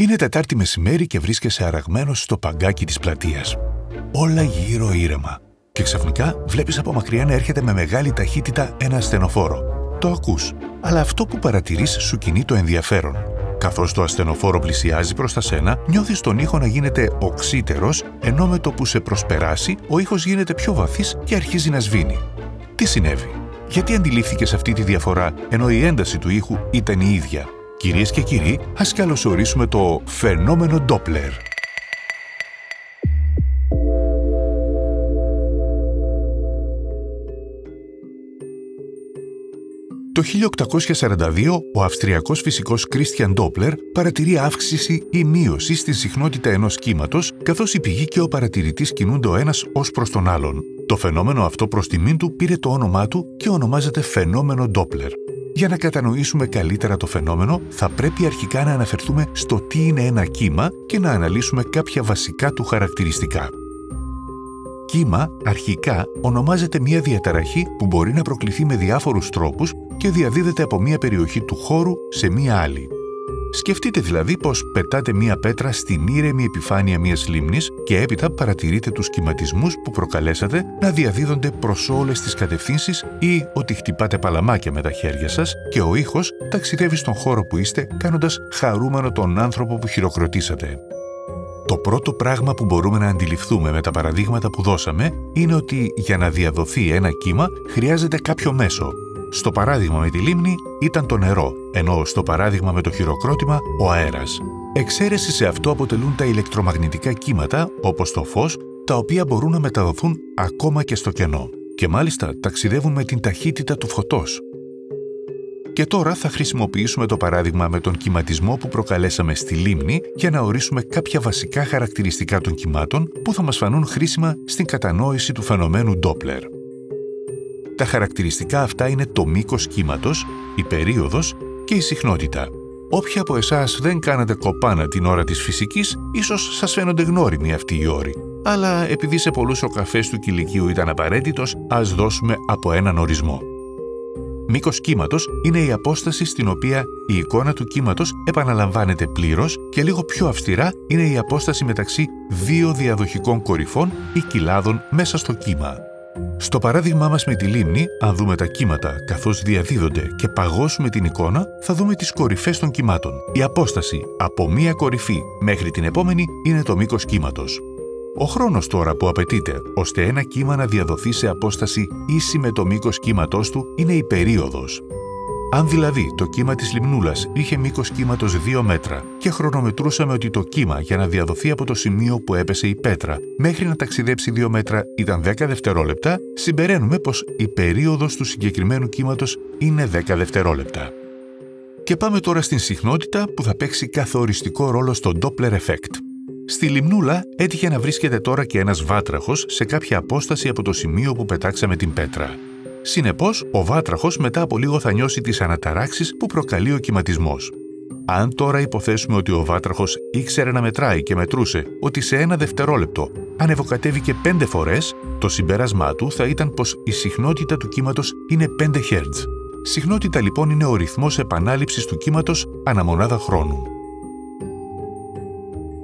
Είναι Τετάρτη μεσημέρι και βρίσκεσαι αραγμένος στο παγκάκι της πλατείας. Όλα γύρω ήρεμα. Και ξαφνικά βλέπεις από μακριά να έρχεται με μεγάλη ταχύτητα ένα ασθενοφόρο. Το ακούς, αλλά αυτό που παρατηρείς σου κινεί το ενδιαφέρον. Καθώς το ασθενοφόρο πλησιάζει προς τα σένα, νιώθεις τον ήχο να γίνεται οξύτερος, ενώ με το που σε προσπεράσει, ο ήχος γίνεται πιο βαθύς και αρχίζει να σβήνει. Τι συνέβη, γιατί αντιλήφθηκες αυτή τη διαφορά, ενώ η ένταση του ήχου ήταν η ίδια; Κυρίες και κύριοι, ας καλωσορίσουμε το φαινόμενο Doppler. Το 1842, ο Αυστριακός φυσικός Κρίστιαν Ντόπλερ παρατηρεί αύξηση ή μείωση στη συχνότητα ενός κύματος, καθώς η πηγή και ο παρατηρητής κινούνται ο ένας ως προς τον άλλον. Το φαινόμενο αυτό προς τιμήν του πήρε το όνομά του και ονομάζεται φαινόμενο Ντόπλερ. Για να κατανοήσουμε καλύτερα το φαινόμενο, θα πρέπει αρχικά να αναφερθούμε στο τι είναι ένα κύμα και να αναλύσουμε κάποια βασικά του χαρακτηριστικά. Κύμα, αρχικά, ονομάζεται μια διαταραχή που μπορεί να προκληθεί με διάφορους τρόπους και διαδίδεται από μια περιοχή του χώρου σε μια άλλη. Σκεφτείτε δηλαδή πως πετάτε μία πέτρα στην ήρεμη επιφάνεια μιας λίμνης και έπειτα παρατηρείτε τους κυματισμούς που προκαλέσατε να διαδίδονται προς όλες τις κατευθύνσεις ή ότι χτυπάτε παλαμάκια με τα χέρια σας και ο ήχος ταξιδεύει στον χώρο που είστε κάνοντας χαρούμενο τον άνθρωπο που χειροκροτήσατε. Το πρώτο πράγμα που μπορούμε να αντιληφθούμε με τα παραδείγματα που δώσαμε είναι ότι για να διαδοθεί ένα κύμα χρειάζεται κάποιο μέσο, στο παράδειγμα με τη λίμνη ήταν το νερό, ενώ στο παράδειγμα με το χειροκρότημα ο αέρας. Εξαίρεση σε αυτό αποτελούν τα ηλεκτρομαγνητικά κύματα, όπως το φως, τα οποία μπορούν να μεταδοθούν ακόμα και στο κενό. Και μάλιστα ταξιδεύουν με την ταχύτητα του φωτός. Και τώρα θα χρησιμοποιήσουμε το παράδειγμα με τον κυματισμό που προκαλέσαμε στη λίμνη για να ορίσουμε κάποια βασικά χαρακτηριστικά των κυμάτων που θα μας φανούν χρήσιμα στην κατανόηση του φαινομένου Doppler. Τα χαρακτηριστικά αυτά είναι το μήκος κύματος, η περίοδος και η συχνότητα. Όποιοι από εσάς δεν κάνατε κοπάνα την ώρα της φυσικής, ίσως σας φαίνονται γνώριμοι αυτοί οι όροι. Αλλά επειδή σε πολλούς ο καφές του κηλικίου ήταν απαραίτητος, ας δώσουμε από έναν ορισμό. Μήκος κύματος είναι η απόσταση στην οποία η εικόνα του κύματος επαναλαμβάνεται πλήρως και λίγο πιο αυστηρά είναι η απόσταση μεταξύ δύο διαδοχικών κορυφών ή κοιλάδων μέσα στο κύμα. Στο παράδειγμά μας με τη λίμνη, αν δούμε τα κύματα καθώς διαδίδονται και παγώσουμε την εικόνα, θα δούμε τις κορυφές των κυμάτων. Η απόσταση από μία κορυφή μέχρι την επόμενη είναι το μήκος κύματος. Ο χρόνος τώρα που απαιτείται ώστε ένα κύμα να διαδοθεί σε απόσταση ίση με το μήκος κύματός του είναι η περίοδος. Αν δηλαδή το κύμα της λιμνούλας είχε μήκος κύματος 2 μέτρα και χρονομετρούσαμε ότι το κύμα για να διαδοθεί από το σημείο που έπεσε η πέτρα μέχρι να ταξιδέψει 2 μέτρα ήταν 10 δευτερόλεπτα, συμπεραίνουμε πως η περίοδος του συγκεκριμένου κύματος είναι 10 δευτερόλεπτα. Και πάμε τώρα στην συχνότητα που θα παίξει καθοριστικό ρόλο στο Doppler Effect. Στη λιμνούλα έτυχε να βρίσκεται τώρα και ένας βάτραχος σε κάποια απόσταση από το σημείο που πετάξαμε την πέτρα. Συνεπώς, ο βάτραχος μετά από λίγο θα νιώσει τις αναταράξεις που προκαλεί ο κυματισμός. Αν τώρα υποθέσουμε ότι ο βάτραχος ήξερε να μετράει και μετρούσε ότι σε ένα δευτερόλεπτο ανεβοκατέβηκε πέντε φορές, το συμπέρασμά του θα ήταν πως η συχνότητα του κύματος είναι 5 Hz. Συχνότητα λοιπόν είναι ο ρυθμός επανάληψης του κύματος ανά χρόνου.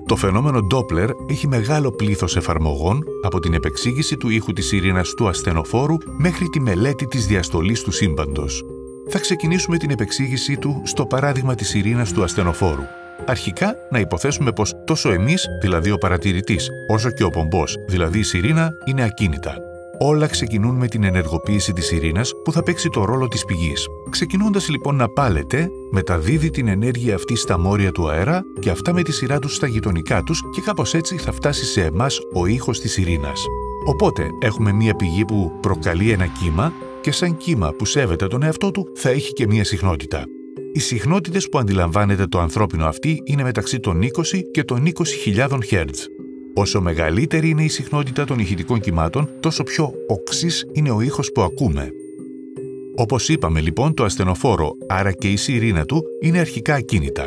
Το φαινόμενο Doppler έχει μεγάλο πλήθος εφαρμογών από την επεξήγηση του ήχου της ειρήνας του ασθενοφόρου μέχρι τη μελέτη της διαστολής του σύμπαντος. Θα ξεκινήσουμε την επεξήγησή του στο παράδειγμα της ειρήνας του ασθενοφόρου. Αρχικά, να υποθέσουμε πως τόσο εμείς, δηλαδή ο παρατηρητής, όσο και ο πομπός, δηλαδή η σιρήνα, είναι ακίνητα. Όλα ξεκινούν με την ενεργοποίηση της ειρήνας που θα παίξει το ρόλο της πηγής. Ξεκινώντας λοιπόν να πάλετε, μεταδίδει την ενέργεια αυτή στα μόρια του αέρα και αυτά με τη σειρά τους στα γειτονικά τους και κάπως έτσι θα φτάσει σε εμάς ο ήχος της ειρήνας. Οπότε έχουμε μία πηγή που προκαλεί ένα κύμα και σαν κύμα που σέβεται τον εαυτό του θα έχει και μία συχνότητα. Οι συχνότητες που αντιλαμβάνεται το ανθρώπινο αυτή είναι μεταξύ των 20 και των 20.000 Hz. Όσο μεγαλύτερη είναι η συχνότητα των ηχητικών κυμάτων, τόσο πιο οξύς είναι ο ήχος που ακούμε. Όπως είπαμε λοιπόν, το ασθενοφόρο, άρα και η σιρήνα του, είναι αρχικά ακίνητα.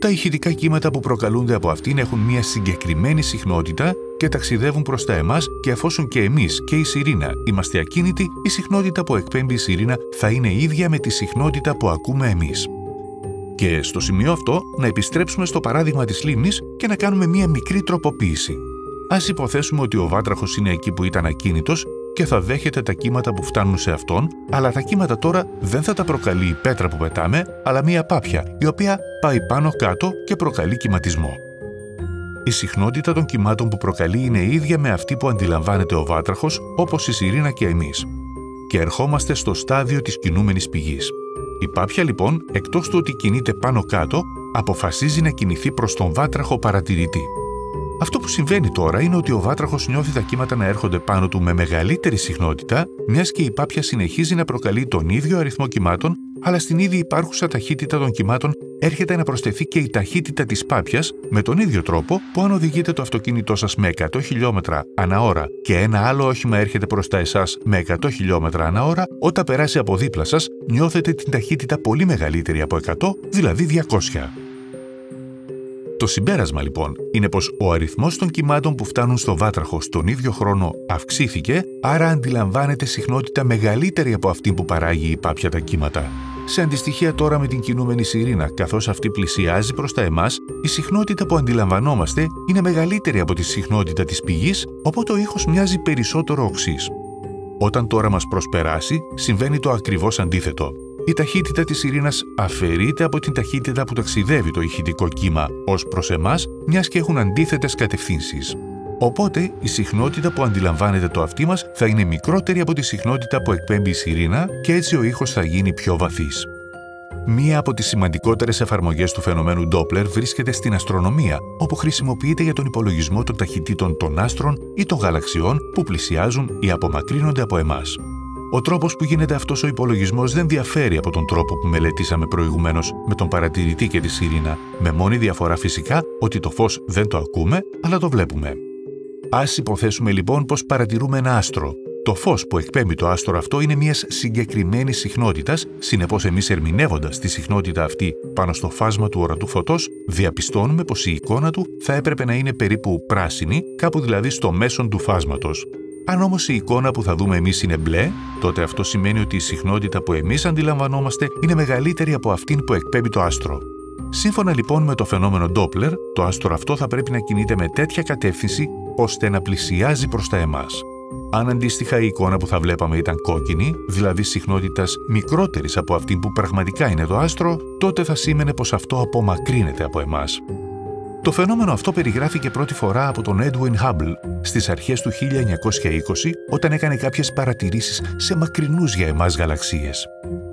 Τα ηχητικά κύματα που προκαλούνται από αυτήν έχουν μια συγκεκριμένη συχνότητα και ταξιδεύουν προς τα εμάς και εφόσον και εμείς και η σιρήνα είμαστε ακίνητοι, η συχνότητα που εκπέμπει η σιρήνα θα είναι ίδια με τη συχνότητα που ακούμε εμείς. Και στο σημείο αυτό να επιστρέψουμε στο παράδειγμα της λίμνης και να κάνουμε μία μικρή τροποποίηση. Ας υποθέσουμε ότι ο βάτραχος είναι εκεί που ήταν ακίνητος και θα δέχεται τα κύματα που φτάνουν σε αυτόν, αλλά τα κύματα τώρα δεν θα τα προκαλεί η πέτρα που πετάμε, αλλά μία πάπια, η οποία πάει πάνω κάτω και προκαλεί κυματισμό. Η συχνότητα των κυμάτων που προκαλεί είναι ίδια με αυτή που αντιλαμβάνεται ο βάτραχος, όπως η σιρήνα και εμείς. Και ερχόμαστε στο στάδιο της κινούμενης πηγής. Η πάπια λοιπόν, εκτός του ότι κινείται πάνω κάτω, αποφασίζει να κινηθεί προς τον βάτραχο παρατηρητή. Αυτό που συμβαίνει τώρα είναι ότι ο βάτραχος νιώθει τα κύματα να έρχονται πάνω του με μεγαλύτερη συχνότητα, μιας και η πάπια συνεχίζει να προκαλεί τον ίδιο αριθμό κυμάτων, αλλά στην ίδια υπάρχουσα ταχύτητα των κυμάτων έρχεται να προσθεθεί και η ταχύτητα της πάπιας με τον ίδιο τρόπο που αν οδηγείτε το αυτοκίνητό σας με 100 χιλιόμετρα ανά ώρα και ένα άλλο όχημα έρχεται μπροστά εσάς με 100 χιλιόμετρα ανά ώρα, όταν περάσει από δίπλα σας νιώθετε την ταχύτητα πολύ μεγαλύτερη από 100, δηλαδή 200. Το συμπέρασμα λοιπόν είναι πως ο αριθμός των κυμάτων που φτάνουν στο βάτραχο στον ίδιο χρόνο αυξήθηκε, άρα αντιλαμβάνεται συχνότητα μεγαλύτερη από αυτή που παράγει η πάπια τα κύματα. Σε αντιστοιχεία τώρα με την κινούμενη σιρήνα, καθώς αυτή πλησιάζει προς τα εμάς, η συχνότητα που αντιλαμβανόμαστε είναι μεγαλύτερη από τη συχνότητα της πηγής, οπότε ο ήχος μοιάζει περισσότερο οξύς. Όταν τώρα μας προσπεράσει, συμβαίνει το ακριβώς αντίθετο η ταχύτητα της ειρήνας αφαιρείται από την ταχύτητα που ταξιδεύει το ηχητικό κύμα ως προς εμάς, μιας και έχουν αντίθετες κατευθύνσεις. Οπότε, η συχνότητα που αντιλαμβάνεται το αυτί μας θα είναι μικρότερη από τη συχνότητα που εκπέμπει η σιρήνα και έτσι ο ήχος θα γίνει πιο βαθύς. Μία από τις σημαντικότερες εφαρμογές του φαινομένου Doppler βρίσκεται στην αστρονομία, όπου χρησιμοποιείται για τον υπολογισμό των ταχυτήτων των άστρων ή των γαλαξιών που πλησιάζουν ή απομακρύνονται από εμάς. Ο τρόπος που γίνεται αυτός ο υπολογισμός δεν διαφέρει από τον τρόπο που μελετήσαμε προηγουμένως με τον παρατηρητή και τη σιρήνα, με μόνη διαφορά φυσικά ότι το φως δεν το ακούμε, αλλά το βλέπουμε. Ας υποθέσουμε λοιπόν πως παρατηρούμε ένα άστρο. Το φως που εκπέμπει το άστρο αυτό είναι μιας συγκεκριμένης συχνότητας, συνεπώς εμείς ερμηνεύοντας τη συχνότητα αυτή πάνω στο φάσμα του ορατού φωτός, διαπιστώνουμε πως η εικόνα του θα έπρεπε να είναι περίπου πράσινη, κάπου δηλαδή στο μέσον του φάσματος. Αν όμως η εικόνα που θα δούμε εμείς είναι μπλε, τότε αυτό σημαίνει ότι η συχνότητα που εμείς αντιλαμβανόμαστε είναι μεγαλύτερη από αυτήν που εκπέμπει το άστρο. Σύμφωνα λοιπόν με το φαινόμενο Doppler, το άστρο αυτό θα πρέπει να κινείται με τέτοια κατεύθυνση ώστε να πλησιάζει προς τα εμάς. Αν αντίστοιχα η εικόνα που θα βλέπαμε ήταν κόκκινη, δηλαδή συχνότητας μικρότερης από αυτή που πραγματικά είναι το άστρο, τότε θα σήμαινε πως αυτό απομακρύνεται από εμάς. Το φαινόμενο αυτό περιγράφηκε πρώτη φορά από τον Edwin Hubble στις αρχές του 1920 όταν έκανε κάποιες παρατηρήσεις σε μακρινούς για εμάς γαλαξίες.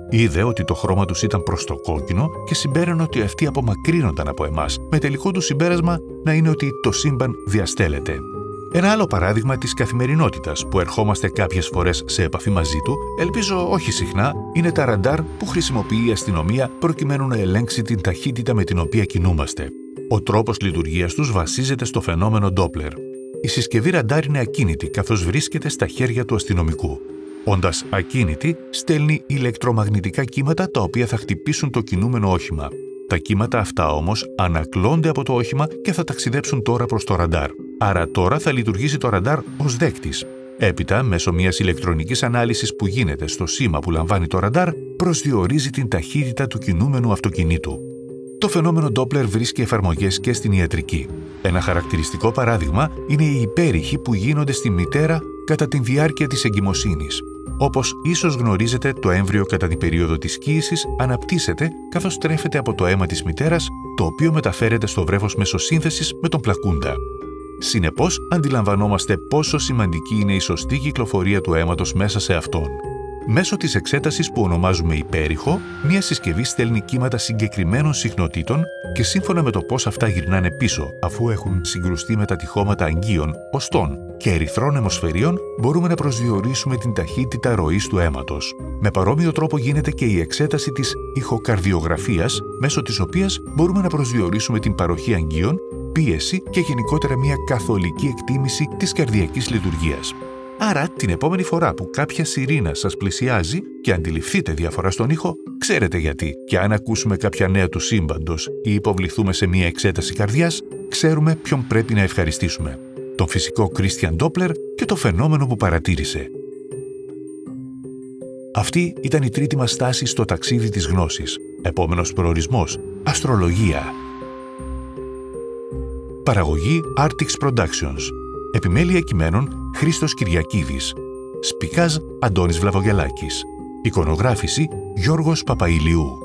Είδε ότι το χρώμα τους ήταν προς το κόκκινο και συμπέρανε ότι αυτοί απομακρύνονταν από εμάς, με τελικό του συμπέρασμα να είναι ότι το σύμπαν διαστέλλεται. Ένα άλλο παράδειγμα της καθημερινότητας που ερχόμαστε κάποιες φορές σε επαφή μαζί του, ελπίζω όχι συχνά, είναι τα ραντάρ που χρησιμοποιεί η αστυνομία προκειμένου να ελέγξει την ταχύτητα με την οποία κινούμαστε. Ο τρόπος λειτουργίας τους βασίζεται στο φαινόμενο Doppler. Η συσκευή ραντάρ είναι ακίνητη καθώς βρίσκεται στα χέρια του αστυνομικού. Όντας ακίνητη, στέλνει ηλεκτρομαγνητικά κύματα τα οποία θα χτυπήσουν το κινούμενο όχημα. Τα κύματα αυτά όμως ανακλώνται από το όχημα και θα ταξιδέψουν τώρα προς το ραντάρ. Άρα τώρα θα λειτουργήσει το ραντάρ ως δέκτης. Έπειτα, μέσω μιας ηλεκτρονικής ανάλυσης που γίνεται στο σήμα που λαμβάνει το ραντάρ, προσδιορίζει την ταχύτητα του κινούμενου αυτοκινήτου. Το φαινόμενο Doppler βρίσκει εφαρμογές και στην ιατρική. Ένα χαρακτηριστικό παράδειγμα είναι οι υπέρηχοι που γίνονται στη μητέρα κατά τη διάρκεια της εγκυμοσύνης. Όπως ίσως γνωρίζετε, το έμβριο κατά την περίοδο της κοίηση αναπτύσσεται καθώς τρέφεται από το αίμα της μητέρας, το οποίο μεταφέρεται στο βρέφος μέσω σύνθεση με τον πλακούντα. Συνεπώς, αντιλαμβανόμαστε πόσο σημαντική είναι η σωστή κυκλοφορία του αίματος μέσα σε αυτόν. Μέσω της εξέτασης που ονομάζουμε υπέρηχο, μια συσκευή στέλνει κύματα συγκεκριμένων συχνοτήτων και σύμφωνα με το πώς αυτά γυρνάνε πίσω, αφού έχουν συγκρουστεί με τα τυχώματα αγγείων, οστών και ερυθρών αιμοσφαιρίων, μπορούμε να προσδιορίσουμε την ταχύτητα ροής του αίματος. Με παρόμοιο τρόπο γίνεται και η εξέταση της ηχοκαρδιογραφίας, μέσω της οποίας μπορούμε να προσδιορίσουμε την παροχή αγγείων, πίεση και γενικότερα μια καθολική εκτίμηση της καρδιακής λειτουργίας. Άρα, την επόμενη φορά που κάποια σιρήνα σας πλησιάζει και αντιληφθείτε διαφορά στον ήχο, ξέρετε γιατί. Και αν ακούσουμε κάποια νέα του σύμπαντος ή υποβληθούμε σε μια εξέταση καρδιάς, ξέρουμε ποιον πρέπει να ευχαριστήσουμε. Τον φυσικό Κρίστιαν Ντόπλερ και το φαινόμενο που παρατήρησε. Αυτή ήταν η τρίτη μας στάση στο ταξίδι της γνώσης. Επόμενος προορισμός Αστρολογία Παραγωγή Artix Productions Επιμέλεια κειμένων Χρήστος Κυριακίδης. Σπικάζ Αντώνης Βλαβογελάκης Εικονογράφηση Γιώργος Παπαϊλιού